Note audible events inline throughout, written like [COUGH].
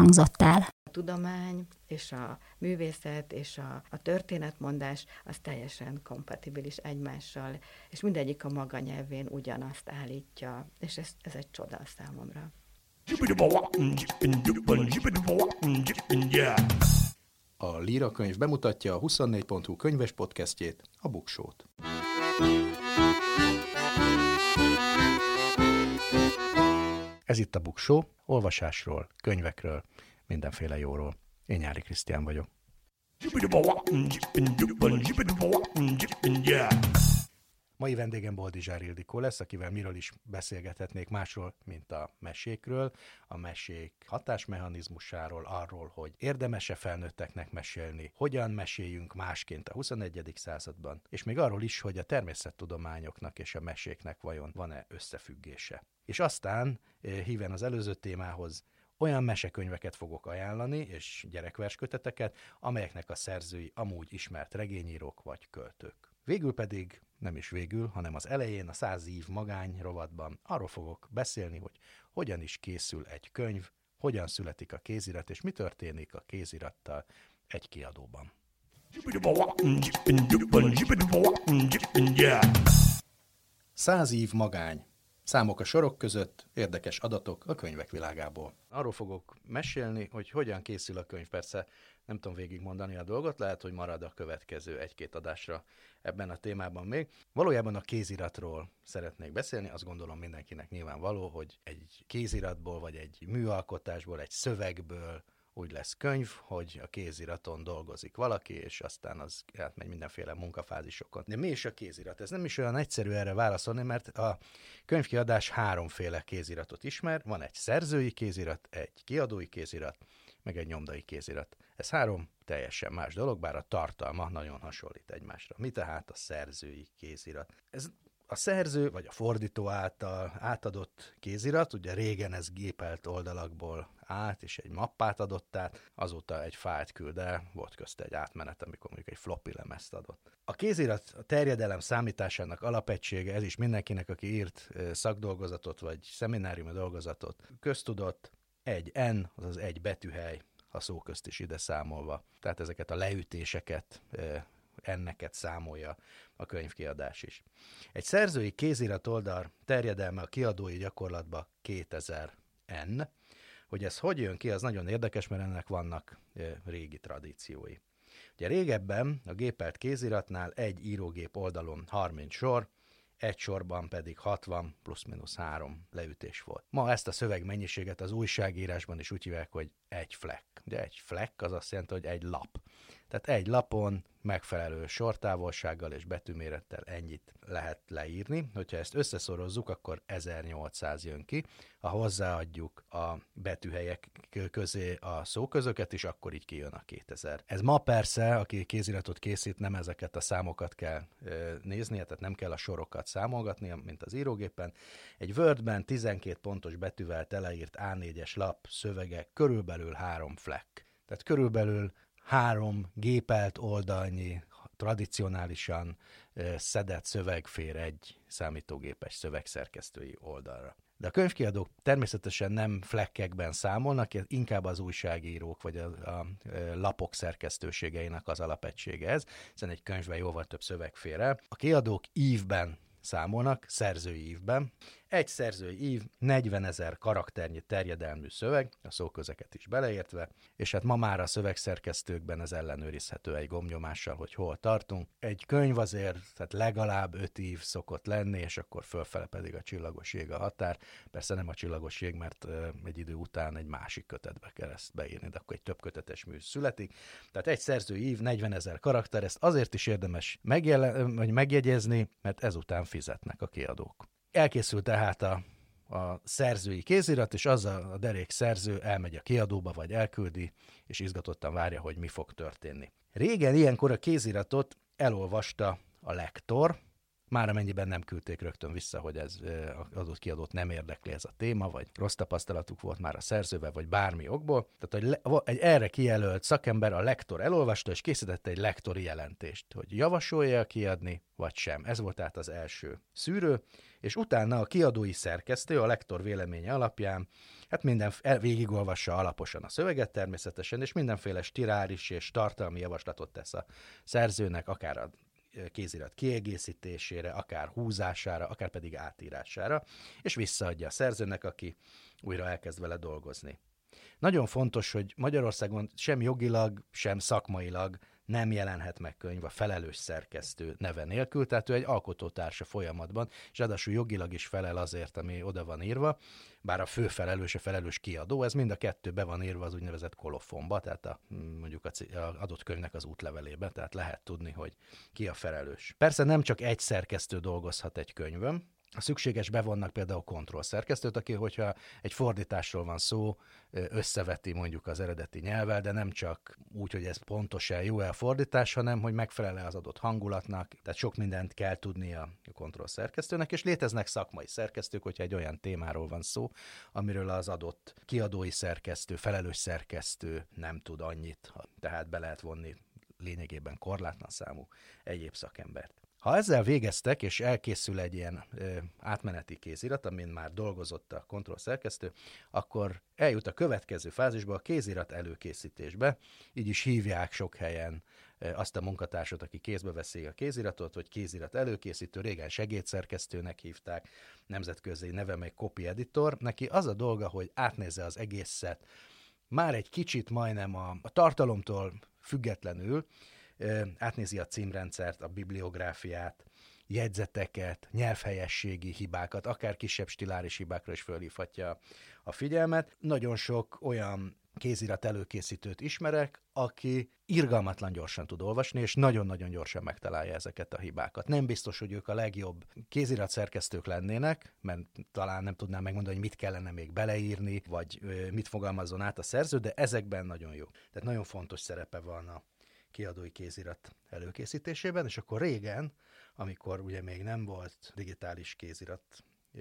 hangzott el. A tudomány és a művészet és a, a történetmondás az teljesen kompatibilis egymással, és mindegyik a maga nyelvén ugyanazt állítja, és ez, ez egy csoda számomra. A Líra könyv bemutatja a 24.hu könyves podcastjét, a Buksót. Ez itt a Buksó, olvasásról, könyvekről, mindenféle jóról. Én Nyári Krisztián vagyok. Mai vendégem Boldizsár Ildikó lesz, akivel miről is beszélgethetnék másról, mint a mesékről, a mesék hatásmechanizmusáról, arról, hogy érdemese felnőtteknek mesélni, hogyan meséljünk másként a 21. században, és még arról is, hogy a természettudományoknak és a meséknek vajon van-e összefüggése. És aztán, eh, híven az előző témához, olyan mesekönyveket fogok ajánlani, és gyerekversköteteket, amelyeknek a szerzői amúgy ismert regényírók vagy költők. Végül pedig, nem is végül, hanem az elején a száz év magány rovatban arról fogok beszélni, hogy hogyan is készül egy könyv, hogyan születik a kézirat, és mi történik a kézirattal egy kiadóban. Száz év magány. Számok a sorok között, érdekes adatok a könyvek világából. Arról fogok mesélni, hogy hogyan készül a könyv. Persze nem tudom végigmondani a dolgot, lehet, hogy marad a következő egy-két adásra ebben a témában még. Valójában a kéziratról szeretnék beszélni, azt gondolom mindenkinek nyilvánvaló, hogy egy kéziratból, vagy egy műalkotásból, egy szövegből, úgy lesz könyv, hogy a kéziraton dolgozik valaki, és aztán az átmegy mindenféle munkafázisokon. De mi is a kézirat? Ez nem is olyan egyszerű erre válaszolni, mert a könyvkiadás háromféle kéziratot ismer. Van egy szerzői kézirat, egy kiadói kézirat, meg egy nyomdai kézirat. Ez három teljesen más dolog, bár a tartalma nagyon hasonlít egymásra. Mi tehát a szerzői kézirat? Ez a szerző vagy a fordító által átadott kézirat, ugye régen ez gépelt oldalakból át, és egy mappát adott át, azóta egy fájlt küld el, volt közte egy átmenet, amikor mondjuk egy floppy lemezt adott. A kézirat a terjedelem számításának alapegysége, ez is mindenkinek, aki írt szakdolgozatot vagy szemináriumi dolgozatot, köztudott, egy N, azaz egy betűhely, a szó közt is ide számolva. Tehát ezeket a leütéseket, enneket számolja a könyvkiadás is. Egy szerzői kézirat oldal terjedelme a kiadói gyakorlatba 2000 N. Hogy ez hogy jön ki, az nagyon érdekes, mert ennek vannak régi tradíciói. Ugye régebben a gépelt kéziratnál egy írógép oldalon 30 sor, egy sorban pedig 60 plusz-minusz 3 leütés volt. Ma ezt a szövegmennyiséget az újságírásban is úgy hívják, hogy egy fleck. Ugye egy fleck az azt jelenti, hogy egy lap. Tehát egy lapon megfelelő sortávolsággal és betűmérettel ennyit lehet leírni. Hogyha ezt összeszorozzuk, akkor 1800 jön ki. Ha hozzáadjuk a betűhelyek közé a szóközöket is, akkor így kijön a 2000. Ez ma persze, aki kéziratot készít, nem ezeket a számokat kell néznie, tehát nem kell a sorokat számolgatnia, mint az írógépen. Egy Wordben 12 pontos betűvel teleírt A4-es lap szövege körülbelül három fleck. Tehát körülbelül három gépelt oldalnyi, tradicionálisan szedett szöveg fér egy számítógépes szövegszerkesztői oldalra. De a könyvkiadók természetesen nem flekkekben számolnak, inkább az újságírók vagy a, a lapok szerkesztőségeinek az alapegysége ez, hiszen egy könyvben jóval több szöveg fér el. A kiadók ívben számolnak, szerzői ívben, egy szerzői ív, 40 ezer karakternyi terjedelmű szöveg, a szóközeket is beleértve, és hát ma már a szövegszerkesztőkben ez ellenőrizhető egy gomnyomással, hogy hol tartunk. Egy könyv azért, tehát legalább 5 ív szokott lenni, és akkor fölfele pedig a csillagos ég a határ. Persze nem a csillagos ég, mert egy idő után egy másik kötetbe kell ezt beírni, de akkor egy több kötetes mű születik. Tehát egy szerzői ív, 40 ezer karakter, ezt azért is érdemes megjele- vagy megjegyezni, mert ezután fizetnek a kiadók. Elkészült tehát a a szerzői kézirat, és az a derék szerző elmegy a kiadóba, vagy elküldi, és izgatottan várja, hogy mi fog történni. Régen ilyenkor a kéziratot elolvasta a lektor, már amennyiben nem küldték rögtön vissza, hogy ez adott kiadót nem érdekli ez a téma, vagy rossz tapasztalatuk volt már a szerzővel, vagy bármi okból. Tehát hogy egy erre kijelölt szakember, a lektor elolvasta, és készítette egy lektori jelentést, hogy javasolja kiadni, vagy sem. Ez volt tehát az első szűrő, és utána a kiadói szerkesztő a lektor véleménye alapján hát minden végigolvassa alaposan a szöveget természetesen, és mindenféle stiráris és tartalmi javaslatot tesz a szerzőnek, akár a kézirat kiegészítésére, akár húzására, akár pedig átírására, és visszaadja a szerzőnek, aki újra elkezd vele dolgozni. Nagyon fontos, hogy Magyarországon sem jogilag, sem szakmailag nem jelenhet meg könyv a felelős szerkesztő neve nélkül, tehát ő egy alkotótársa folyamatban, és ráadásul jogilag is felel azért, ami oda van írva, bár a fő felelős, a felelős kiadó, ez mind a kettő be van írva az úgynevezett kolofonba, tehát a, mondjuk a, a adott könyvnek az útlevelébe, tehát lehet tudni, hogy ki a felelős. Persze nem csak egy szerkesztő dolgozhat egy könyvön, szükséges bevonnak például kontrollszerkesztőt, aki, hogyha egy fordításról van szó, összeveti mondjuk az eredeti nyelvvel, de nem csak úgy, hogy ez pontos-e, jó-e a fordítás, hanem hogy megfelel-e az adott hangulatnak. Tehát sok mindent kell tudnia a kontrollszerkesztőnek, és léteznek szakmai szerkesztők, hogyha egy olyan témáról van szó, amiről az adott kiadói szerkesztő, felelős szerkesztő nem tud annyit, tehát be lehet vonni lényegében korlátlan számú egyéb szakembert. Ha ezzel végeztek, és elkészül egy ilyen ö, átmeneti kézirat, amin már dolgozott a kontrollszerkesztő, akkor eljut a következő fázisba, a kézirat előkészítésbe. Így is hívják sok helyen ö, azt a munkatársat, aki kézbe veszi a kéziratot, vagy kézirat előkészítő, régen segédszerkesztőnek hívták, nemzetközi neve meg copy editor. Neki az a dolga, hogy átnézze az egészet, már egy kicsit majdnem a, a tartalomtól függetlenül, átnézi a címrendszert, a bibliográfiát, jegyzeteket, nyelvhelyességi hibákat, akár kisebb stiláris hibákra is fölhívhatja a figyelmet. Nagyon sok olyan kézirat előkészítőt ismerek, aki irgalmatlan gyorsan tud olvasni, és nagyon-nagyon gyorsan megtalálja ezeket a hibákat. Nem biztos, hogy ők a legjobb kézirat szerkesztők lennének, mert talán nem tudnám megmondani, hogy mit kellene még beleírni, vagy mit fogalmazzon át a szerző, de ezekben nagyon jó. Tehát nagyon fontos szerepe van a kiadói kézirat előkészítésében, és akkor régen, amikor ugye még nem volt digitális kézirat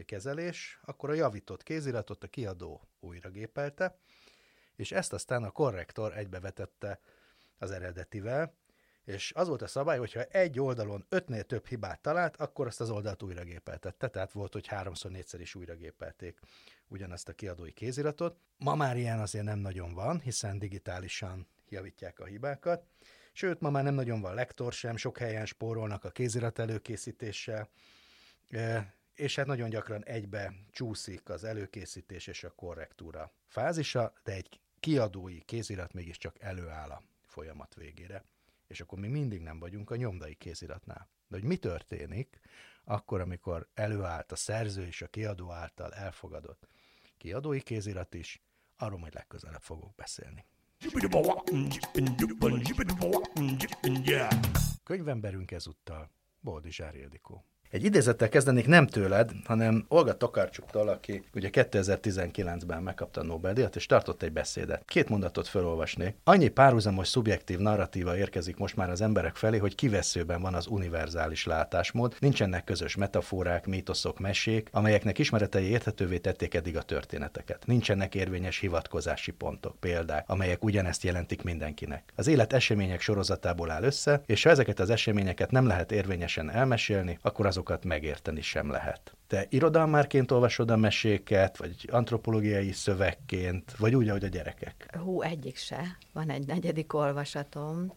kezelés, akkor a javított kéziratot a kiadó újragépelte, és ezt aztán a korrektor egybevetette az eredetivel, és az volt a szabály, hogyha egy oldalon ötnél több hibát talált, akkor azt az oldalt újragépeltette. Tehát volt, hogy háromszor, négyszer is újragépelték ugyanazt a kiadói kéziratot. Ma már ilyen azért nem nagyon van, hiszen digitálisan javítják a hibákat, Sőt, ma már nem nagyon van lektor sem, sok helyen spórolnak a kézirat előkészítéssel, és hát nagyon gyakran egybe csúszik az előkészítés és a korrektúra fázisa, de egy kiadói kézirat mégiscsak előáll a folyamat végére. És akkor mi mindig nem vagyunk a nyomdai kéziratnál. De hogy mi történik akkor, amikor előállt a szerző és a kiadó által elfogadott kiadói kézirat is, arról majd legközelebb fogok beszélni. Könyvemberünk ezúttal Boldizsár Ildikó. Egy idézettel kezdenék nem tőled, hanem Olga Tokarcsuktól, aki ugye 2019-ben megkapta a Nobel-díjat, és tartott egy beszédet. Két mondatot felolvasnék. Annyi párhuzamos szubjektív narratíva érkezik most már az emberek felé, hogy kiveszőben van az univerzális látásmód, nincsenek közös metaforák, mítoszok, mesék, amelyeknek ismeretei érthetővé tették eddig a történeteket. Nincsenek érvényes hivatkozási pontok, példák, amelyek ugyanezt jelentik mindenkinek. Az élet események sorozatából áll össze, és ha ezeket az eseményeket nem lehet érvényesen elmesélni, akkor az azokat megérteni sem lehet. Te irodalmárként olvasod a meséket, vagy antropológiai szövegként, vagy úgy, ahogy a gyerekek? Hú, egyik se. Van egy negyedik olvasatom,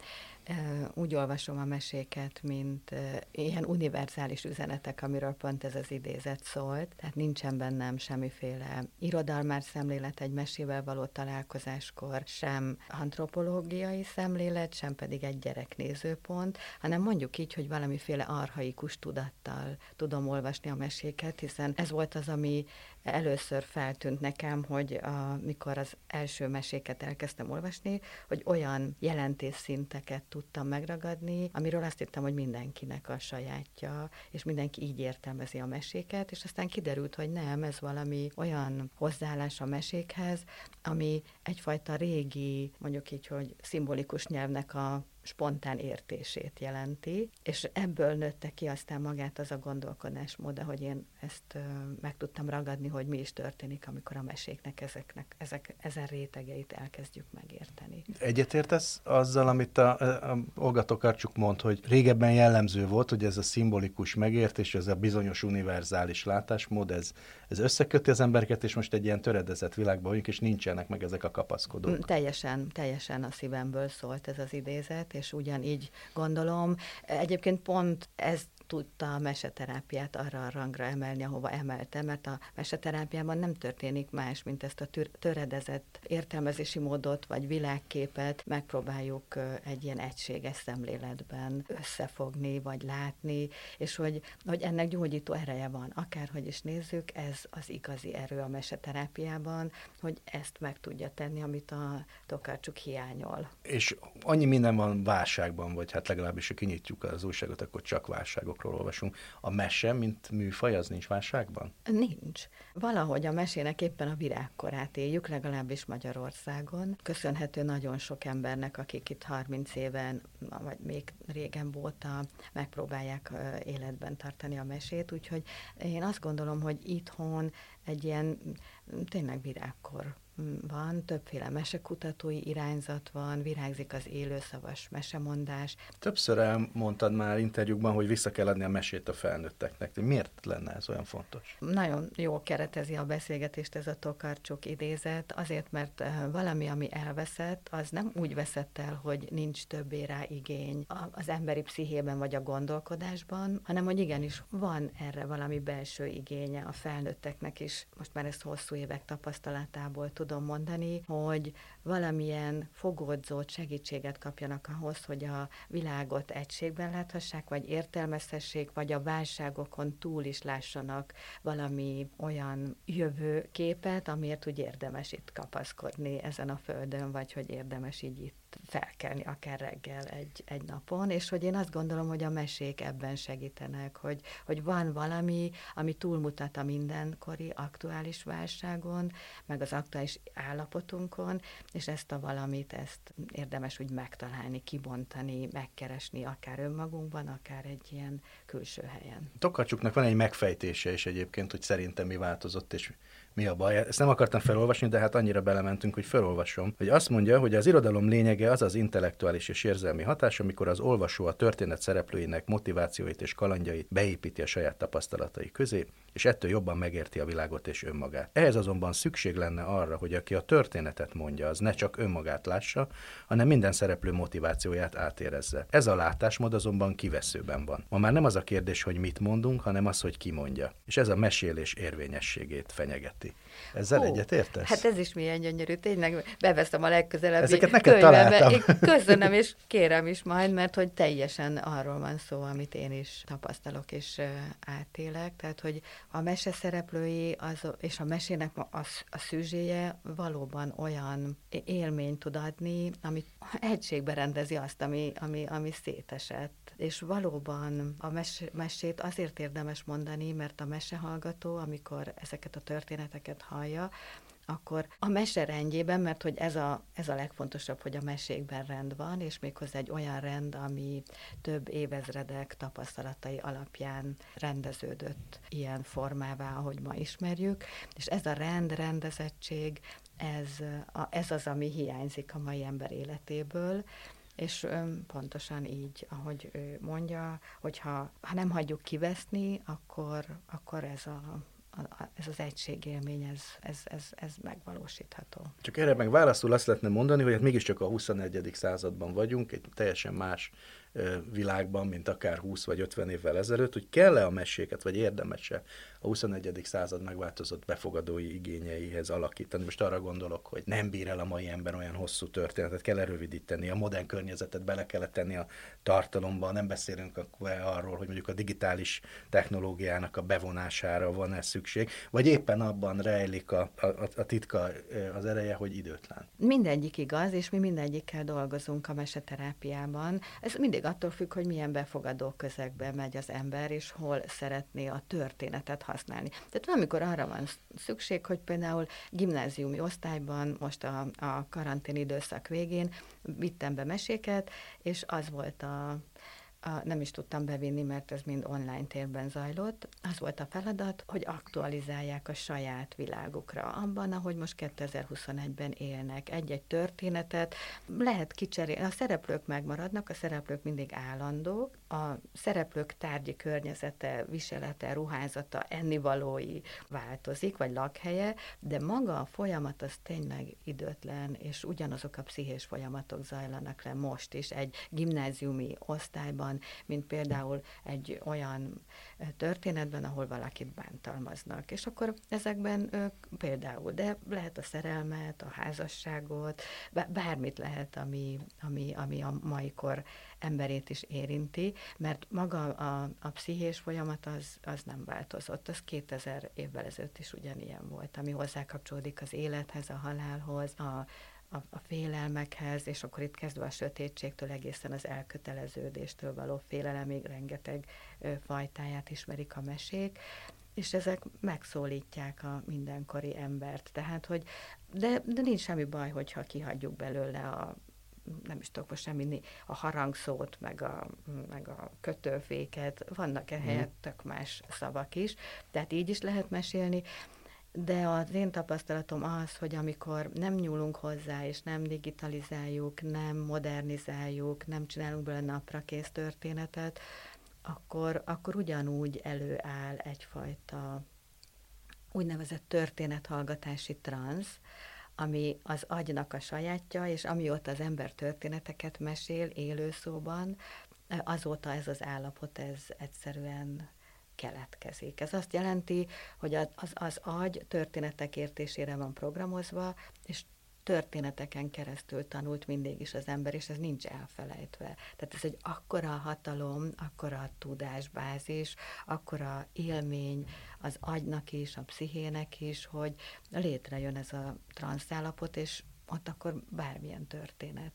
úgy olvasom a meséket, mint ilyen univerzális üzenetek, amiről pont ez az idézet szólt. Tehát nincsen bennem semmiféle irodalmár szemlélet egy mesével való találkozáskor, sem antropológiai szemlélet, sem pedig egy gyereknézőpont, hanem mondjuk így, hogy valamiféle arhaikus tudattal tudom olvasni a meséket, hiszen ez volt az, ami először feltűnt nekem, hogy a, mikor az első meséket elkezdtem olvasni, hogy olyan jelentésszinteket tudtam megragadni, amiről azt hittem, hogy mindenkinek a sajátja, és mindenki így értelmezi a meséket, és aztán kiderült, hogy nem, ez valami olyan hozzáállás a mesékhez, ami egyfajta régi, mondjuk így, hogy szimbolikus nyelvnek a spontán értését jelenti, és ebből nőtte ki aztán magát az a gondolkodásmód, hogy én ezt meg tudtam ragadni, hogy mi is történik, amikor a meséknek ezeknek, ezek, ezen rétegeit elkezdjük megérteni. Egyetértesz azzal, amit a, a Olga Tokarcsuk mond, hogy régebben jellemző volt, hogy ez a szimbolikus megértés, ez a bizonyos univerzális látásmód, ez, ez összeköti az embereket, és most egy ilyen töredezett világban vagyunk, és nincsenek meg ezek a kapaszkodók. Teljesen, teljesen a szívemből szólt ez az idézet, és ugyanígy gondolom. Egyébként pont ez tudta a meseterápiát arra a rangra emelni, ahova emelte, mert a meseterápiában nem történik más, mint ezt a töredezett értelmezési módot vagy világképet megpróbáljuk egy ilyen egységes szemléletben összefogni vagy látni, és hogy, hogy ennek gyógyító ereje van. Akárhogy is nézzük, ez az igazi erő a meseterápiában, hogy ezt meg tudja tenni, amit a Tokarcsuk hiányol. És annyi minden van válságban, vagy hát legalábbis, ha kinyitjuk az újságot, akkor csak válságok válságokról olvasunk. A mese, mint műfaj, az nincs válságban? Nincs. Valahogy a mesének éppen a virágkorát éljük, legalábbis Magyarországon. Köszönhető nagyon sok embernek, akik itt 30 éven, vagy még régen óta megpróbálják életben tartani a mesét, úgyhogy én azt gondolom, hogy itthon egy ilyen tényleg virágkor van, többféle mesekutatói irányzat van, virágzik az élőszavas mesemondás. Többször elmondtad már interjúkban, hogy vissza kell adni a mesét a felnőtteknek. Miért lenne ez olyan fontos? Nagyon jól keretezi a beszélgetést ez a Tokarcsuk idézet, azért, mert eh, valami, ami elveszett, az nem úgy veszett el, hogy nincs többé rá igény az emberi pszichében vagy a gondolkodásban, hanem hogy igenis van erre valami belső igénye a felnőtteknek is. Most már ezt hosszú évek tapasztalatából tudom mondani, hogy valamilyen fogódzót, segítséget kapjanak ahhoz, hogy a világot egységben láthassák, vagy értelmezhessék, vagy a válságokon túl is lássanak valami olyan jövőképet, amiért úgy érdemes itt kapaszkodni ezen a földön, vagy hogy érdemes így itt felkelni akár reggel egy, egy napon, és hogy én azt gondolom, hogy a mesék ebben segítenek, hogy, hogy van valami, ami túlmutat a mindenkori aktuális válságon, meg az aktuális állapotunkon, és ezt a valamit, ezt érdemes úgy megtalálni, kibontani, megkeresni, akár önmagunkban, akár egy ilyen külső helyen. Tokacsuknak van egy megfejtése is egyébként, hogy szerintem mi változott, és mi a baj. Ezt nem akartam felolvasni, de hát annyira belementünk, hogy felolvasom. Hogy azt mondja, hogy az irodalom lényege az az intellektuális és érzelmi hatás, amikor az olvasó a történet szereplőinek motivációit és kalandjait beépíti a saját tapasztalatai közé, és ettől jobban megérti a világot és önmagát. Ehhez azonban szükség lenne arra, hogy aki a történetet mondja, az ne csak önmagát lássa, hanem minden szereplő motivációját átérezze. Ez a látásmód azonban kiveszőben van. Ma már nem az a kérdés, hogy mit mondunk, hanem az, hogy ki mondja. És ez a mesélés érvényességét Namaste. Ezzel Hú, egyet értesz? Hát ez is milyen gyönyörű, tényleg beveszem a legközelebbi Ezeket neked találtam. [LAUGHS] Köszönöm, és kérem is majd, mert hogy teljesen arról van szó, amit én is tapasztalok és átélek, tehát hogy a mese szereplői az, és a mesének a, a szűzséje valóban olyan élményt tud adni, ami egységbe rendezi azt, ami, ami, ami szétesett. És valóban a mes, mesét azért érdemes mondani, mert a mesehallgató, amikor ezeket a történeteket hallja, akkor a mese rendjében, mert hogy ez a, ez a legfontosabb, hogy a mesékben rend van, és méghozzá egy olyan rend, ami több évezredek tapasztalatai alapján rendeződött ilyen formává, ahogy ma ismerjük, és ez a rend, rendezettség, ez, a, ez az, ami hiányzik a mai ember életéből, és pontosan így, ahogy ő mondja, hogyha ha nem hagyjuk kiveszni, akkor, akkor ez a ez az egységélmény, ez, ez, ez, ez megvalósítható. Csak erre meg válaszul azt lehetne mondani, hogy hát mégiscsak a 21. században vagyunk, egy teljesen más világban, mint akár 20 vagy 50 évvel ezelőtt, hogy kell-e a meséket, vagy érdemes-e a 21. század megváltozott befogadói igényeihez alakítani. Most arra gondolok, hogy nem bír el a mai ember olyan hosszú történetet, kell erővidíteni, a modern környezetet bele kellett tenni a tartalomba, nem beszélünk arról, hogy mondjuk a digitális technológiának a bevonására van-e szükség, vagy éppen abban rejlik a, a, a titka, az ereje, hogy időtlen. Mindegyik igaz, és mi mindegyikkel dolgozunk a meseterápiában. Ez mindig attól függ, hogy milyen befogadó közegbe megy az ember, és hol szeretné a történetet használni. Tehát amikor arra van szükség, hogy például gimnáziumi osztályban, most a, a karantén időszak végén vittem be meséket, és az volt a nem is tudtam bevinni, mert ez mind online térben zajlott. Az volt a feladat, hogy aktualizálják a saját világukra, abban, ahogy most 2021-ben élnek. Egy-egy történetet lehet kicserélni. A szereplők megmaradnak, a szereplők mindig állandók, a szereplők tárgyi környezete, viselete, ruházata, ennivalói változik, vagy lakhelye, de maga a folyamat az tényleg időtlen, és ugyanazok a pszichés folyamatok zajlanak le most is egy gimnáziumi osztályban, van, mint például egy olyan történetben, ahol valakit bántalmaznak. És akkor ezekben például, de lehet a szerelmet, a házasságot, bármit lehet, ami, ami, ami a mai kor emberét is érinti, mert maga a, a pszichés folyamat az, az nem változott. Az 2000 évvel ezelőtt is ugyanilyen volt, ami hozzá kapcsolódik az élethez, a halálhoz, a a, a félelmekhez, és akkor itt kezdve a sötétségtől egészen az elköteleződéstől való félelemig rengeteg ö, fajtáját ismerik a mesék, és ezek megszólítják a mindenkori embert. Tehát, hogy de, de nincs semmi baj, hogyha kihagyjuk belőle a nem is tudok most semmi, a harangszót, meg a, meg a kötőféket, vannak ehelyett mhm. tök más szavak is, tehát így is lehet mesélni, de az én tapasztalatom az, hogy amikor nem nyúlunk hozzá, és nem digitalizáljuk, nem modernizáljuk, nem csinálunk belőle napra kész történetet, akkor, akkor ugyanúgy előáll egyfajta úgynevezett történethallgatási transz, ami az agynak a sajátja, és amióta az ember történeteket mesél élőszóban, azóta ez az állapot, ez egyszerűen keletkezik. Ez azt jelenti, hogy az, az agy történetek értésére van programozva, és történeteken keresztül tanult mindig is az ember, és ez nincs elfelejtve. Tehát ez egy akkora hatalom, akkora tudásbázis, akkora élmény az agynak is, a pszichének is, hogy létrejön ez a transzállapot, és ott akkor bármilyen történet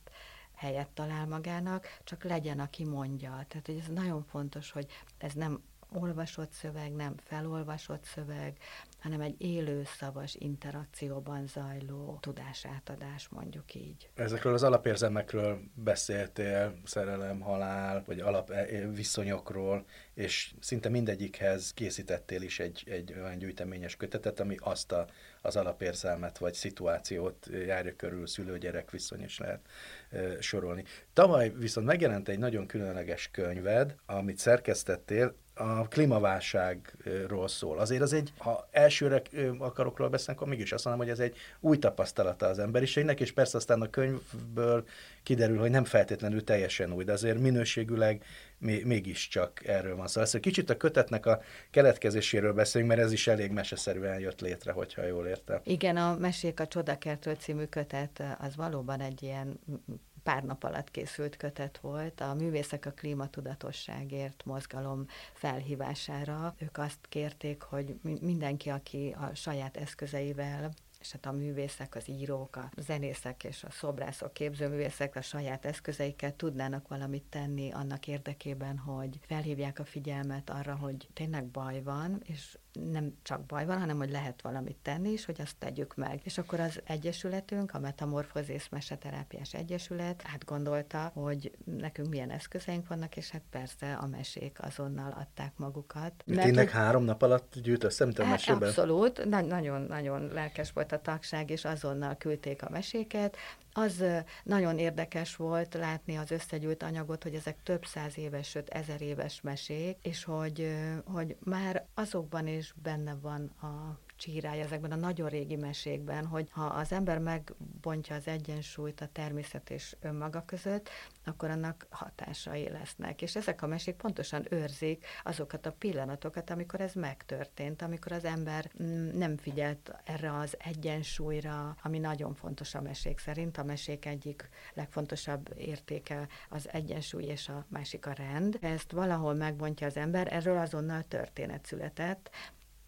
helyet talál magának, csak legyen, aki mondja. Tehát, hogy ez nagyon fontos, hogy ez nem olvasott szöveg, nem felolvasott szöveg, hanem egy élő szavas interakcióban zajló tudásátadás, mondjuk így. Ezekről az alapérzelmekről beszéltél, szerelem, halál, vagy alap e, e, viszonyokról, és szinte mindegyikhez készítettél is egy, egy olyan gyűjteményes kötetet, ami azt a, az alapérzelmet vagy szituációt járja körül, szülő-gyerek viszony is lehet e, sorolni. Tavaly viszont megjelent egy nagyon különleges könyved, amit szerkesztettél, a klímaválságról szól. Azért az egy, ha elsőre akarok róla beszélni, akkor mégis azt mondom, hogy ez egy új tapasztalata az emberiségnek, és persze aztán a könyvből kiderül, hogy nem feltétlenül teljesen új, de azért minőségüleg mégiscsak erről van szó. Szóval kicsit a kötetnek a keletkezéséről beszélünk, mert ez is elég meseszerűen jött létre, hogyha jól értem. Igen, a Mesék a Csodakertől című kötet az valóban egy ilyen pár nap alatt készült kötet volt a Művészek a klímatudatosságért mozgalom felhívására. Ők azt kérték, hogy mindenki, aki a saját eszközeivel és hát a művészek, az írók, a zenészek és a szobrászok, képzőművészek a saját eszközeikkel tudnának valamit tenni annak érdekében, hogy felhívják a figyelmet arra, hogy tényleg baj van, és nem csak baj van, hanem hogy lehet valamit tenni, és hogy azt tegyük meg. És akkor az egyesületünk, a Metamorfozész Meseterápiás Egyesület átgondolta, hogy nekünk milyen eszközeink vannak, és hát persze a mesék azonnal adták magukat. Mert Tényleg három nap alatt gyűjt össze, mint a hát mesében? Abszolút, nagyon-nagyon lelkes volt a tagság, és azonnal küldték a meséket. Az nagyon érdekes volt látni az összegyűjt anyagot, hogy ezek több száz éves, sőt ezer éves mesék, és hogy, hogy már azokban is benne van a csírája ezekben a nagyon régi mesékben, hogy ha az ember megbontja az egyensúlyt a természet és önmaga között, akkor annak hatásai lesznek. És ezek a mesék pontosan őrzik azokat a pillanatokat, amikor ez megtörtént, amikor az ember nem figyelt erre az egyensúlyra, ami nagyon fontos a mesék szerint. A mesék egyik legfontosabb értéke az egyensúly és a másik a rend. Ezt valahol megbontja az ember, erről azonnal történet született,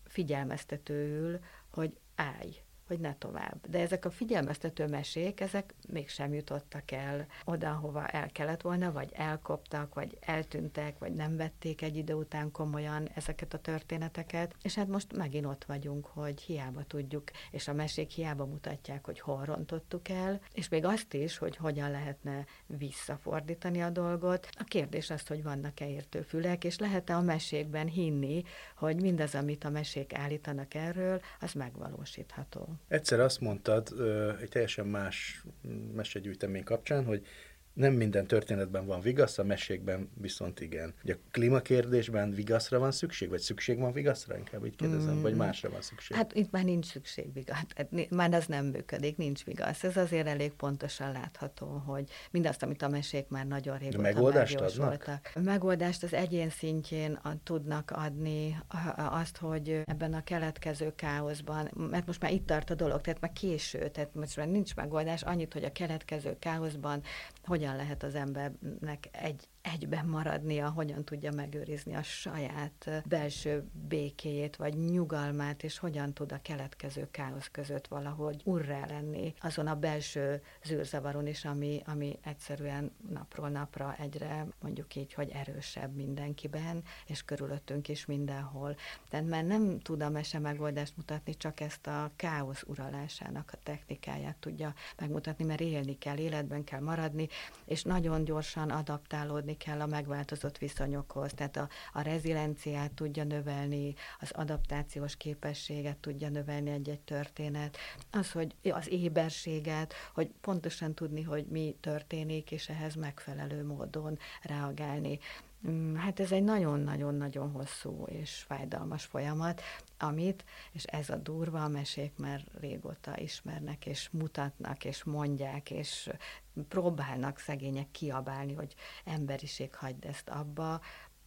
figyelmeztetőül, hogy állj, hogy ne tovább. De ezek a figyelmeztető mesék, ezek mégsem jutottak el oda, hova el kellett volna, vagy elkoptak, vagy eltűntek, vagy nem vették egy idő után komolyan ezeket a történeteket. És hát most megint ott vagyunk, hogy hiába tudjuk, és a mesék hiába mutatják, hogy hol rontottuk el, és még azt is, hogy hogyan lehetne visszafordítani a dolgot. A kérdés az, hogy vannak-e értőfülek, és lehet-e a mesékben hinni, hogy mindaz, amit a mesék állítanak erről, az megvalósítható. Egyszer azt mondtad egy teljesen más mesegyűjtemény kapcsán, hogy nem minden történetben van vigasz, a mesékben viszont igen. Ugye a klímakérdésben vigaszra van szükség, vagy szükség van vigaszra? Inkább így kérdezem, mm. vagy másra van szükség? Hát itt már nincs szükség vigasz. Hát, már az nem működik, nincs vigasz. Ez azért elég pontosan látható, hogy mindazt, amit a mesék már nagyon régóta megoldást adnak? A megoldást az egyén szintjén a, tudnak adni azt, hogy ebben a keletkező káoszban, mert most már itt tart a dolog, tehát már késő, tehát most már nincs megoldás, annyit, hogy a keletkező káoszban hogyan hogyan lehet az embernek egy egyben maradnia, hogyan tudja megőrizni a saját belső békéjét, vagy nyugalmát, és hogyan tud a keletkező káosz között valahogy urrá lenni azon a belső zűrzavaron is, ami, ami egyszerűen napról napra egyre mondjuk így, hogy erősebb mindenkiben, és körülöttünk is mindenhol. Tehát már nem tud a mese megoldást mutatni, csak ezt a káosz uralásának a technikáját tudja megmutatni, mert élni kell, életben kell maradni, és nagyon gyorsan adaptálódni kell a megváltozott viszonyokhoz, tehát a, a rezilienciát tudja növelni, az adaptációs képességet tudja növelni egy-egy történet, az, hogy az éberséget, hogy pontosan tudni, hogy mi történik, és ehhez megfelelő módon reagálni. Mm, hát ez egy nagyon-nagyon-nagyon hosszú és fájdalmas folyamat, amit, és ez a durva, a mesék már régóta ismernek, és mutatnak, és mondják, és próbálnak szegények kiabálni, hogy emberiség, hagyd ezt abba,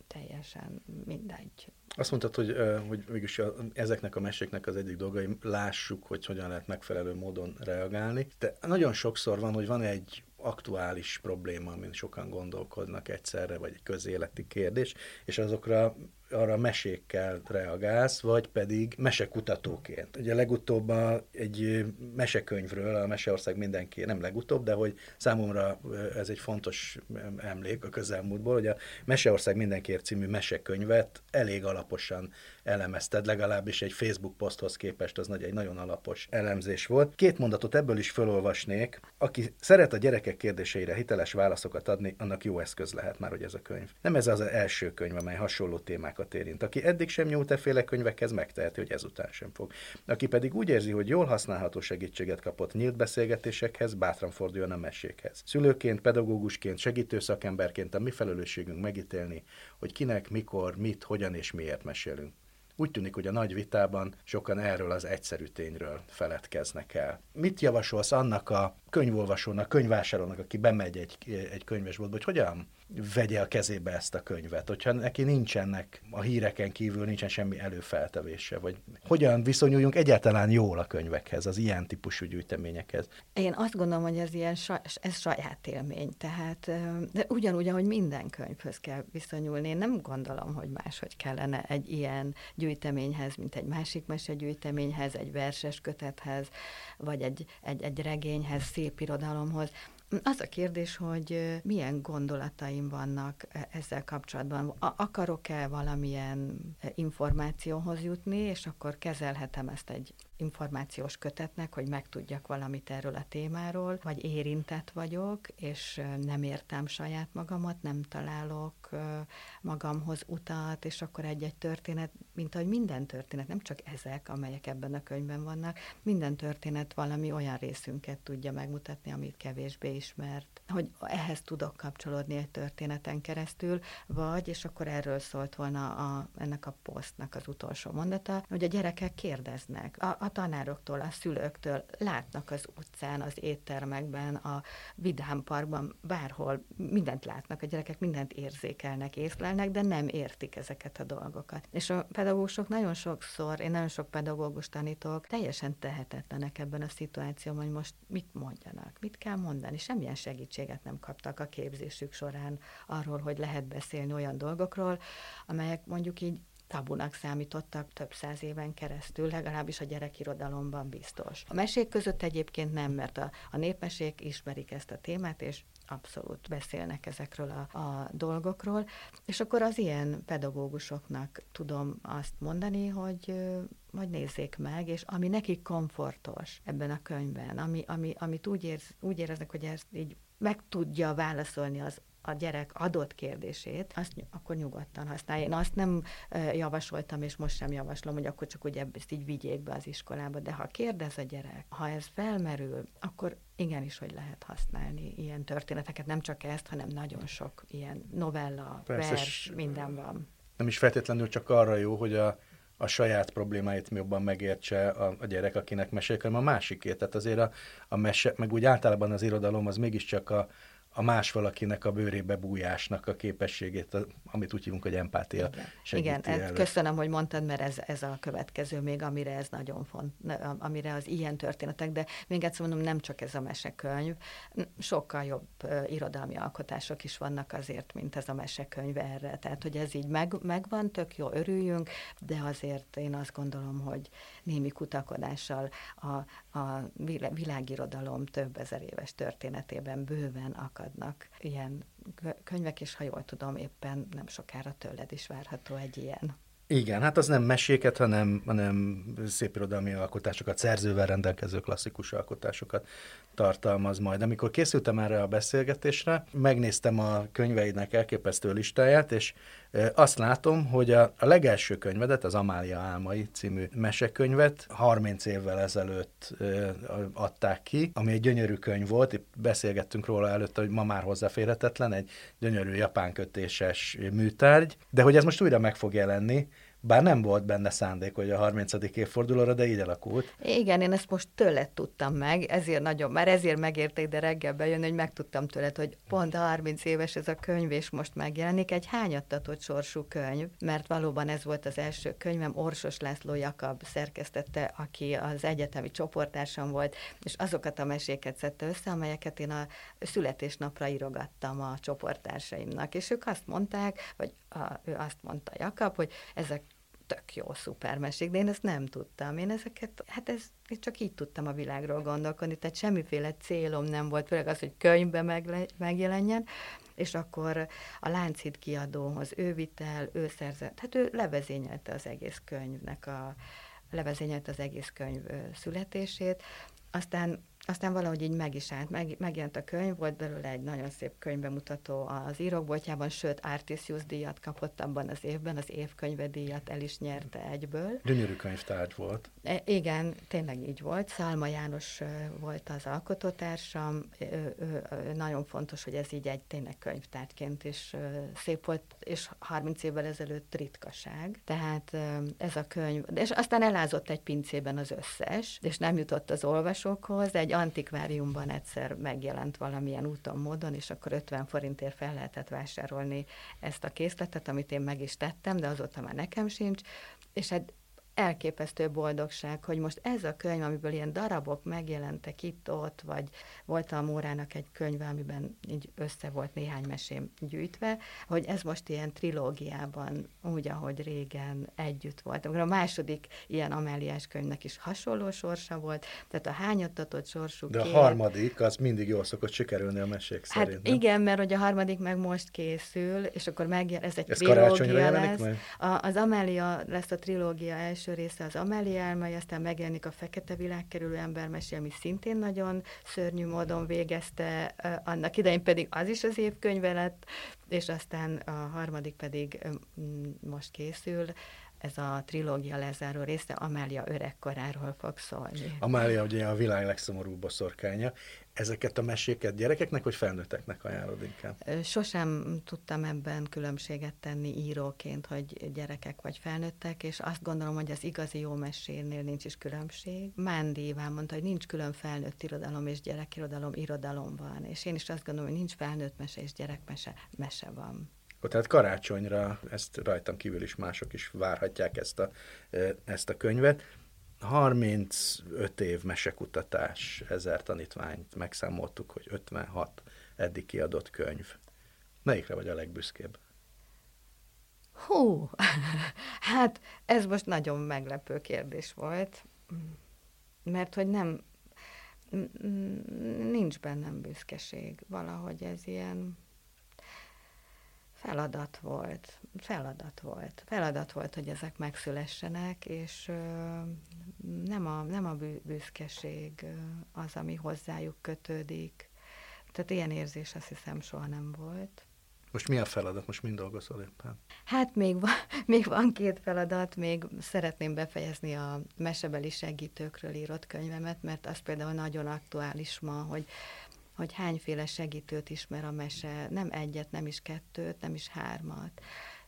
teljesen mindegy. Azt mondtad, hogy, hogy mégis ezeknek a meséknek az egyik dolgai, lássuk, hogy hogyan lehet megfelelő módon reagálni. De nagyon sokszor van, hogy van egy aktuális probléma, amin sokan gondolkodnak egyszerre, vagy egy közéleti kérdés, és azokra arra mesékkel reagálsz, vagy pedig mesekutatóként. Ugye legutóbb a, egy mesekönyvről, a Meseország mindenki, nem legutóbb, de hogy számomra ez egy fontos emlék a közelmúltból, hogy a Meseország mindenkiért című mesekönyvet elég alaposan elemezted, legalábbis egy Facebook poszthoz képest az nagy, egy nagyon alapos elemzés volt. Két mondatot ebből is felolvasnék. Aki szeret a gyerekek kérdéseire hiteles válaszokat adni, annak jó eszköz lehet már, hogy ez a könyv. Nem ez az első könyv, amely hasonló témákat érint. Aki eddig sem nyúlt e féle könyvekhez, megteheti, hogy ezután sem fog. Aki pedig úgy érzi, hogy jól használható segítséget kapott nyílt beszélgetésekhez, bátran forduljon a mesékhez. Szülőként, pedagógusként, segítő szakemberként a mi felelősségünk megítélni, hogy kinek, mikor, mit, hogyan és miért mesélünk. Úgy tűnik, hogy a nagy vitában sokan erről az egyszerű tényről feledkeznek el. Mit javasolsz annak a könyvolvasónak, könyvvásárlónak, aki bemegy egy, egy könyvesboltba, hogy hogyan vegye a kezébe ezt a könyvet, hogyha neki nincsenek a híreken kívül nincsen semmi előfeltevése, vagy hogyan viszonyuljunk egyáltalán jól a könyvekhez, az ilyen típusú gyűjteményekhez? Én azt gondolom, hogy ez ilyen ez saját élmény, tehát de ugyanúgy, ahogy minden könyvhöz kell viszonyulni, én nem gondolom, hogy máshogy kellene egy ilyen gyűjteményhez, mint egy másik mesegyűjteményhez, egy verses kötethez, vagy egy, egy, egy regényhez, szép irodalomhoz. Az a kérdés, hogy milyen gondolataim vannak ezzel kapcsolatban. Akarok-e valamilyen információhoz jutni, és akkor kezelhetem ezt egy információs kötetnek, hogy megtudjak valamit erről a témáról, vagy érintett vagyok, és nem értem saját magamat, nem találok magamhoz utat, és akkor egy-egy történet, mint ahogy minden történet, nem csak ezek, amelyek ebben a könyvben vannak, minden történet valami olyan részünket tudja megmutatni, amit kevésbé ismert, hogy ehhez tudok kapcsolódni egy történeten keresztül, vagy, és akkor erről szólt volna a, ennek a posztnak az utolsó mondata, hogy a gyerekek kérdeznek. A, a tanároktól, a szülőktől, látnak az utcán, az éttermekben, a vidámparkban, bárhol, mindent látnak, a gyerekek mindent érzékelnek, észlelnek, de nem értik ezeket a dolgokat. És a pedagógusok nagyon sokszor, én nagyon sok pedagógus tanítok, teljesen tehetetlenek ebben a szituációban, hogy most mit mondjanak, mit kell mondani, semmilyen segítséget nem kaptak a képzésük során arról, hogy lehet beszélni olyan dolgokról, amelyek mondjuk így tabunak számítottak több száz éven keresztül, legalábbis a gyerekirodalomban biztos. A mesék között egyébként nem, mert a, a népmesék ismerik ezt a témát, és abszolút beszélnek ezekről a, a dolgokról, és akkor az ilyen pedagógusoknak tudom azt mondani, hogy, hogy nézzék meg, és ami nekik komfortos ebben a könyvben, ami, ami, amit úgy, érz, úgy éreznek, hogy ezt így meg tudja válaszolni az a gyerek adott kérdését, azt akkor nyugodtan használja. Én azt nem javasoltam, és most sem javaslom, hogy akkor csak ugye ezt így vigyék be az iskolába, de ha kérdez a gyerek, ha ez felmerül, akkor igenis, hogy lehet használni ilyen történeteket, nem csak ezt, hanem nagyon sok ilyen novella, Persze, vers, minden van. Nem is feltétlenül csak arra jó, hogy a, a saját problémáit jobban megértse a, a gyerek, akinek mesél, hanem a másikét. Tehát azért a, a mese, meg úgy általában az irodalom az mégiscsak a, a más valakinek a bőrébe bújásnak a képességét, amit úgy hívunk, hogy empátia Igen, Igen el. köszönöm, hogy mondtad, mert ez, ez a következő még, amire ez nagyon font, amire az ilyen történetek, de még egyszer mondom, nem csak ez a mesekönyv, sokkal jobb irodalmi alkotások is vannak azért, mint ez a mesekönyv erre. Tehát, hogy ez így meg, megvan, tök jó, örüljünk, de azért én azt gondolom, hogy némi kutakodással a, a világirodalom több ezer éves történetében bőven akadnak ilyen könyvek, és ha jól tudom, éppen nem sokára tőled is várható egy ilyen. Igen, hát az nem meséket, hanem, hanem szépirodalmi alkotásokat, szerzővel rendelkező klasszikus alkotásokat tartalmaz majd. Amikor készültem erre a beszélgetésre, megnéztem a könyveidnek elképesztő listáját, és azt látom, hogy a, a legelső könyvedet, az Amália Álmai című mesekönyvet 30 évvel ezelőtt adták ki, ami egy gyönyörű könyv volt, itt beszélgettünk róla előtt, hogy ma már hozzáférhetetlen, egy gyönyörű japánkötéses műtárgy, de hogy ez most újra meg fog jelenni, bár nem volt benne szándék, hogy a 30. évfordulóra, de így alakult. Igen, én ezt most tőled tudtam meg, ezért nagyon, már ezért megérte ide reggel bejönni, hogy megtudtam tőled, hogy pont 30 éves ez a könyv, és most megjelenik egy hányattatott sorsú könyv, mert valóban ez volt az első könyvem, Orsos László Jakab szerkesztette, aki az egyetemi csoportársam volt, és azokat a meséket szedte össze, amelyeket én a születésnapra írogattam a csoporttársaimnak, és ők azt mondták, vagy a, ő azt mondta Jakab, hogy ezek tök jó, szuper mesék, de én ezt nem tudtam. Én ezeket, hát ez, én csak így tudtam a világról gondolkodni, tehát semmiféle célom nem volt, főleg az, hogy könyvbe megjelenjen, és akkor a Lánchíd kiadóhoz ő vitel, ő szerzett, hát ő levezényelte az egész könyvnek a, levezényelte az egész könyv születését, aztán aztán valahogy így meg is állt, meg, megjelent a könyv, volt belőle egy nagyon szép könyvemutató az írókboltjában, sőt Artisius díjat kapott abban az évben, az évkönyve díjat el is nyerte egyből. Gyönyörű könyvtárgy volt. E, igen, tényleg így volt. Szálma János volt az alkotótársam, ő, ő, ő, nagyon fontos, hogy ez így egy tényleg könyvtárgyként is szép volt, és 30 évvel ezelőtt ritkaság. Tehát ez a könyv, és aztán elázott egy pincében az összes, és nem jutott az olvasókhoz, egy egy antikváriumban egyszer megjelent valamilyen úton, módon, és akkor 50 forintért fel lehetett vásárolni ezt a készletet, amit én meg is tettem, de azóta már nekem sincs, és hát elképesztő boldogság, hogy most ez a könyv, amiből ilyen darabok megjelentek itt-ott, vagy volt a Mórának egy könyve, amiben így össze volt néhány mesém gyűjtve, hogy ez most ilyen trilógiában, úgy, ahogy régen együtt volt. A második ilyen Amáliás könyvnek is hasonló sorsa volt, tehát a hányattatott sorsú De a két... harmadik, az mindig jól szokott sikerülni a mesék hát szerint. Nem? igen, mert hogy a harmadik meg most készül, és akkor megjel, ez egy ez trilógia lesz. A, az Amália lesz a trilógia első első része az Amelie Elmai, aztán megjelenik a Fekete világ kerülő embermesé, ami szintén nagyon szörnyű módon végezte, annak idején pedig az is az évkönyve lett, és aztán a harmadik pedig most készül, ez a trilógia lezáró része Amália öregkoráról fog szólni. Amália ugye a világ legszomorúbb boszorkánya. Ezeket a meséket gyerekeknek vagy felnőtteknek ajánlod inkább? Sosem tudtam ebben különbséget tenni íróként, hogy gyerekek vagy felnőttek, és azt gondolom, hogy az igazi jó mesénél nincs is különbség. Mándi Iván mondta, hogy nincs külön felnőtt irodalom és gyerekirodalom, irodalom van. És én is azt gondolom, hogy nincs felnőtt mese és gyerekmese, mese van. Tehát karácsonyra, ezt rajtam kívül is mások is várhatják ezt a, ezt a könyvet. 35 év mesekutatás, ezer tanítványt megszámoltuk, hogy 56 eddig kiadott könyv. Melyikre vagy a legbüszkébb? Hú, [LAUGHS] hát ez most nagyon meglepő kérdés volt, mert hogy nem, nincs bennem büszkeség. Valahogy ez ilyen feladat volt, feladat volt. Feladat volt, hogy ezek megszülessenek, és nem a, nem a büszkeség az, ami hozzájuk kötődik. Tehát ilyen érzés azt hiszem soha nem volt. Most mi a feladat? Most mind dolgozol éppen? Hát még van, [LAUGHS] még van két feladat, még szeretném befejezni a mesebeli segítőkről írott könyvemet, mert az például nagyon aktuális ma, hogy hogy hányféle segítőt ismer a mese, nem egyet, nem is kettőt, nem is hármat.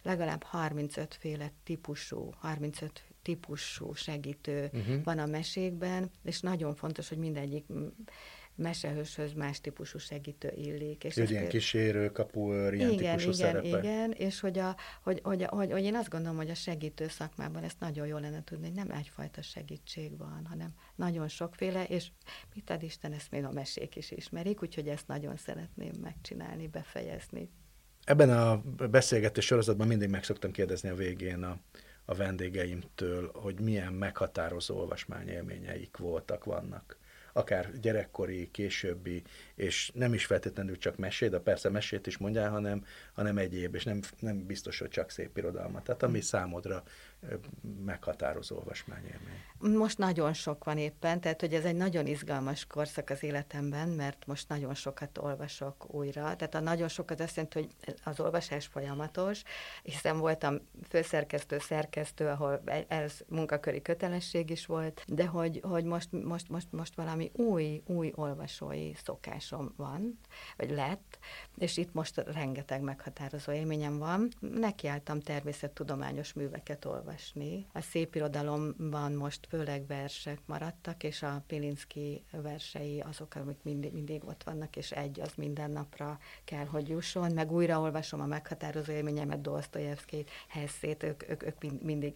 Legalább 35 féle típusú, 35 típusú segítő uh-huh. van a mesékben, és nagyon fontos, hogy mindegyik mesehőshöz más típusú segítő illik. És ilyen kísérő, kapuőr, ilyen igen, típusú igen, szerepe. Igen, és hogy, a, hogy, hogy, hogy, hogy én azt gondolom, hogy a segítő szakmában ezt nagyon jól lenne tudni, hogy nem egyfajta segítség van, hanem nagyon sokféle, és mit ad Isten, ezt még a mesék is ismerik, úgyhogy ezt nagyon szeretném megcsinálni, befejezni. Ebben a beszélgetés sorozatban mindig meg szoktam kérdezni a végén a, a vendégeimtől, hogy milyen meghatározó olvasmányélményeik voltak, vannak akár gyerekkori, későbbi, és nem is feltétlenül csak mesé, de persze mesét is mondjál, hanem, hanem egyéb, és nem, nem biztos, hogy csak szép irodalma. Tehát ami számodra meghatározó olvasmányélmény. Most nagyon sok van éppen, tehát hogy ez egy nagyon izgalmas korszak az életemben, mert most nagyon sokat olvasok újra. Tehát a nagyon sok az azt jelenti, hogy az olvasás folyamatos, hiszen voltam főszerkesztő, szerkesztő, ahol ez munkaköri kötelesség is volt, de hogy, hogy most, most, most, most valami új, új olvasói szokásom van, vagy lett, és itt most rengeteg meghatározó élményem van. Nekiálltam természettudományos műveket olvasni olvasni. A szép irodalomban most főleg versek maradtak, és a Pilinszki versei azok, amik mindig, mindig ott vannak, és egy az minden napra kell, hogy jusson. Meg újraolvasom a meghatározó élményemet, Dostoyevskit, Hesszét, ők, ők, ők mindig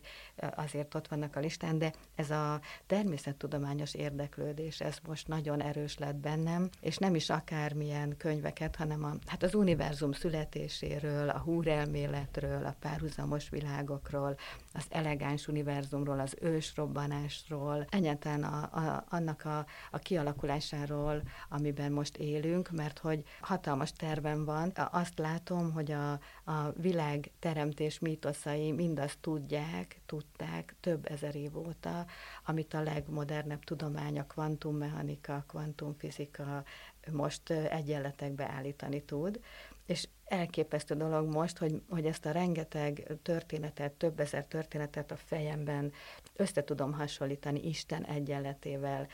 azért ott vannak a listán, de ez a természettudományos érdeklődés, ez most nagyon erős lett bennem, és nem is akármilyen könyveket, hanem a, hát az univerzum születéséről, a húrelméletről, a párhuzamos világokról, az elegáns univerzumról, az ősrobbanásról, egyáltalán a, a, annak a, a kialakulásáról, amiben most élünk, mert hogy hatalmas tervem van. Azt látom, hogy a, a világ teremtés mítoszai mindazt tudják, tudták több ezer év óta, amit a legmodernebb tudomány, a kvantummechanika, kvantumfizika most egyenletekbe állítani tud és elképesztő dolog most, hogy, hogy ezt a rengeteg történetet, több ezer történetet a fejemben össze tudom hasonlítani Isten egyenletével,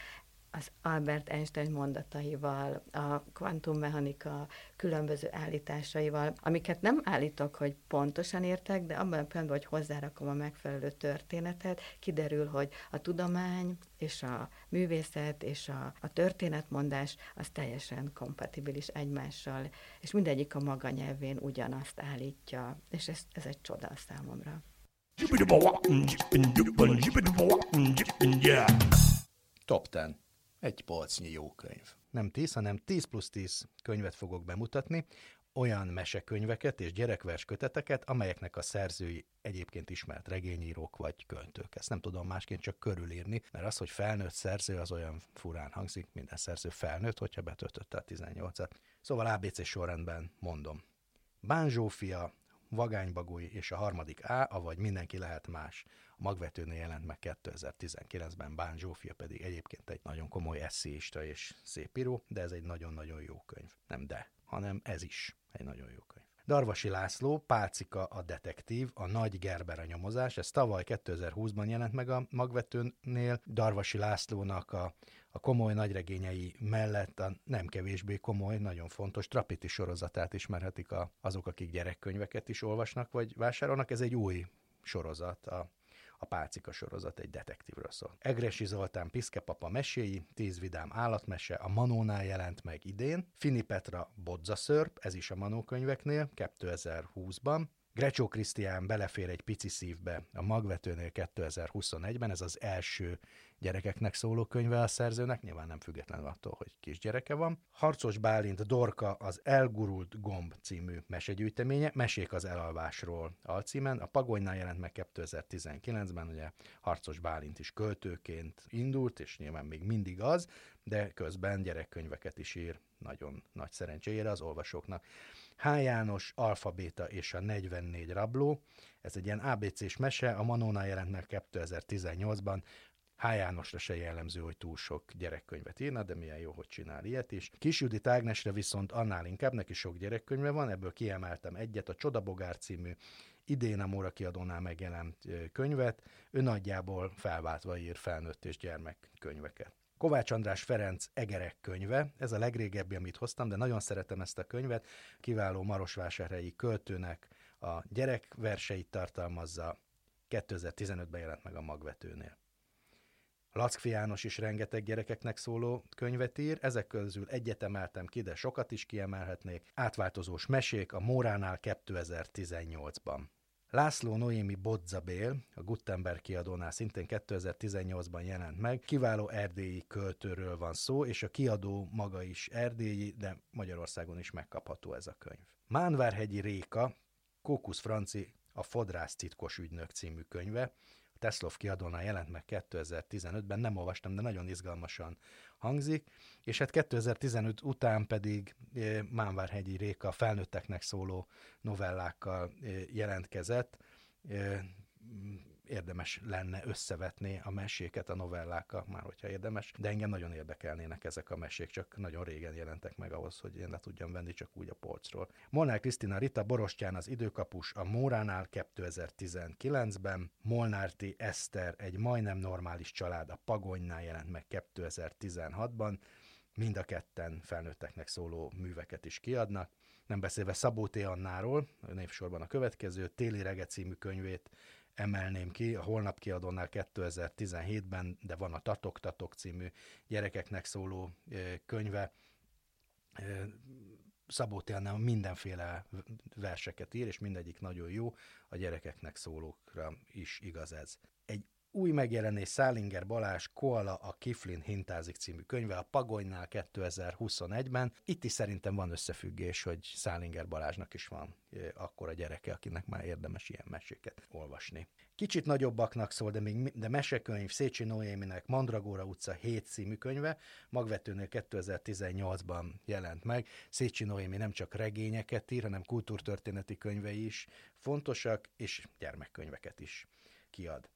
az Albert Einstein mondataival, a kvantummechanika különböző állításaival, amiket nem állítok, hogy pontosan értek, de abban a pillanatban, hogy hozzárakom a megfelelő történetet, kiderül, hogy a tudomány és a művészet és a, a történetmondás az teljesen kompatibilis egymással, és mindegyik a maga nyelvén ugyanazt állítja, és ez, ez egy csoda számomra. Top 10 egy polcnyi jó könyv. Nem 10, hanem 10 plusz 10 könyvet fogok bemutatni, olyan mesekönyveket és gyerekvers köteteket, amelyeknek a szerzői egyébként ismert regényírók vagy költők. Ezt nem tudom másként csak körülírni, mert az, hogy felnőtt szerző, az olyan furán hangzik, minden szerző felnőtt, hogyha betöltötte a 18-at. Szóval ABC sorrendben mondom. Bán Zsófia, Vagánybagúj és a harmadik A, avagy Mindenki lehet más. A magvetőnél jelent meg 2019-ben, Bán Zsófia pedig egyébként egy nagyon komoly eszéista és szép író, de ez egy nagyon-nagyon jó könyv. Nem de, hanem ez is egy nagyon jó könyv. Darvasi László, Pálcika a detektív, a Nagy Gerber a nyomozás, ez tavaly 2020-ban jelent meg a magvetőnél. Darvasi Lászlónak a, a komoly nagyregényei mellett a nem kevésbé komoly, nagyon fontos Trapiti sorozatát ismerhetik a, azok, akik gyerekkönyveket is olvasnak vagy vásárolnak. Ez egy új sorozat, a a Pálcika sorozat egy detektívről szól. Egresi Zoltán Piszkepapa meséi, tíz vidám állatmese, a Manónál jelent meg idén, Fini Petra Bodzaszörp, ez is a Manó könyveknél, 2020-ban, Grecsó Krisztián belefér egy pici szívbe a magvetőnél 2021-ben, ez az első gyerekeknek szóló könyve a szerzőnek, nyilván nem függetlenül attól, hogy kisgyereke van. Harcos Bálint Dorka az Elgurult Gomb című mesegyűjteménye, Mesék az elalvásról alcímen. A Pagonynál jelent meg 2019-ben, ugye Harcos Bálint is költőként indult, és nyilván még mindig az, de közben gyerekkönyveket is ír, nagyon nagy szerencsére az olvasóknak. H. János, Alfabéta és a 44 rabló, ez egy ilyen ABC-s mese, a Manónál jelent meg 2018-ban, H. Jánosra se jellemző, hogy túl sok gyerekkönyvet írna, de milyen jó, hogy csinál ilyet is. Kis Judit Ágnesre viszont annál inkább, neki sok gyerekkönyve van, ebből kiemeltem egyet, a Csodabogár című idén a Móra kiadónál megjelent könyvet, ő nagyjából felváltva ír felnőtt és gyermek könyveket. Kovács András Ferenc Egerek könyve, ez a legrégebbi, amit hoztam, de nagyon szeretem ezt a könyvet, kiváló marosvásárhelyi költőnek a gyerekverseit tartalmazza, 2015-ben jelent meg a magvetőnél. Lackfi János is rengeteg gyerekeknek szóló könyvet ír, ezek közül egyet emeltem ki, de sokat is kiemelhetnék. Átváltozós mesék a Móránál 2018-ban. László Noémi Bodzabél, a Gutenberg kiadónál szintén 2018-ban jelent meg. Kiváló erdélyi költőről van szó, és a kiadó maga is erdélyi, de Magyarországon is megkapható ez a könyv. Mánvárhegyi Réka, Kókusz Franci, a Fodrász titkos ügynök című könyve, Teslov kiadónál jelent meg 2015-ben, nem olvastam, de nagyon izgalmasan hangzik, és hát 2015 után pedig eh, Mánvárhegyi Réka felnőtteknek szóló novellákkal eh, jelentkezett, eh, érdemes lenne összevetni a meséket a novellákkal, már hogyha érdemes, de engem nagyon érdekelnének ezek a mesék, csak nagyon régen jelentek meg ahhoz, hogy én le tudjam venni csak úgy a polcról. Molnár Krisztina Rita Borostyán az időkapus a Móránál 2019-ben, Molnárti Eszter egy majdnem normális család a Pagonynál jelent meg 2016-ban, mind a ketten felnőtteknek szóló műveket is kiadnak. Nem beszélve Szabó T. Annáról, névsorban a következő, Téli Rege című könyvét emelném ki, a Holnap kiadónál 2017-ben, de van a Tatok Tatok című gyerekeknek szóló könyve. Szabó Télnál mindenféle verseket ír, és mindegyik nagyon jó, a gyerekeknek szólókra is igaz ez. Egy új megjelenés Szálinger Balázs Koala a Kiflin hintázik című könyve a Pagonynál 2021-ben. Itt is szerintem van összefüggés, hogy Szálinger Balázsnak is van akkor a gyereke, akinek már érdemes ilyen meséket olvasni. Kicsit nagyobbaknak szól, de még de mesekönyv Szécsi Noéminek Mandragóra utca 7 című könyve, Magvetőnél 2018-ban jelent meg. Szécsi Noémi nem csak regényeket ír, hanem kultúrtörténeti könyvei is fontosak, és gyermekkönyveket is kiad.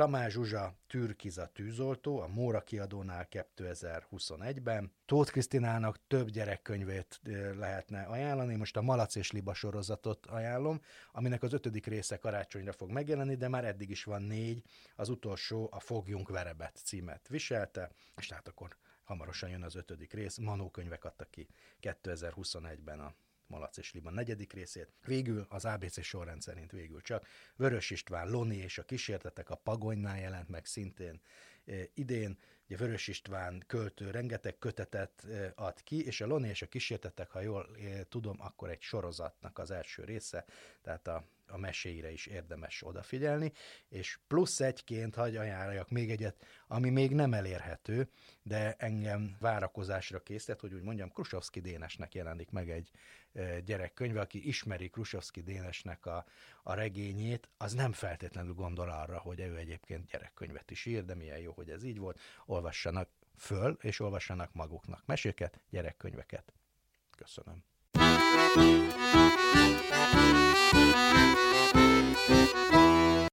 Tamás Zsuzsa Türkiza tűzoltó, a Móra kiadónál 2021-ben. Tóth Krisztinának több gyerekkönyvét lehetne ajánlani, most a Malac és Liba sorozatot ajánlom, aminek az ötödik része karácsonyra fog megjelenni, de már eddig is van négy, az utolsó a Fogjunk Verebet címet viselte, és tehát akkor hamarosan jön az ötödik rész. Manó könyvek adtak ki 2021-ben a Malac és Liban negyedik részét. Végül az ABC sorrend szerint végül csak Vörös István, Loni és a kísértetek a Pagonynál jelent meg szintén e, idén. Ugye Vörös István költő rengeteg kötetet e, ad ki, és a Loni és a kísértetek, ha jól e, tudom, akkor egy sorozatnak az első része, tehát a a meséire is érdemes odafigyelni, és plusz egyként hagy ajánljak még egyet, ami még nem elérhető, de engem várakozásra készített, hogy úgy mondjam, Krusovszki Dénesnek jelenik meg egy gyerekkönyve, aki ismeri Krusovszki Dénesnek a, a regényét, az nem feltétlenül gondol arra, hogy ő egyébként gyerekkönyvet is ír, de milyen jó, hogy ez így volt. Olvassanak föl, és olvassanak maguknak meséket, gyerekkönyveket. Köszönöm.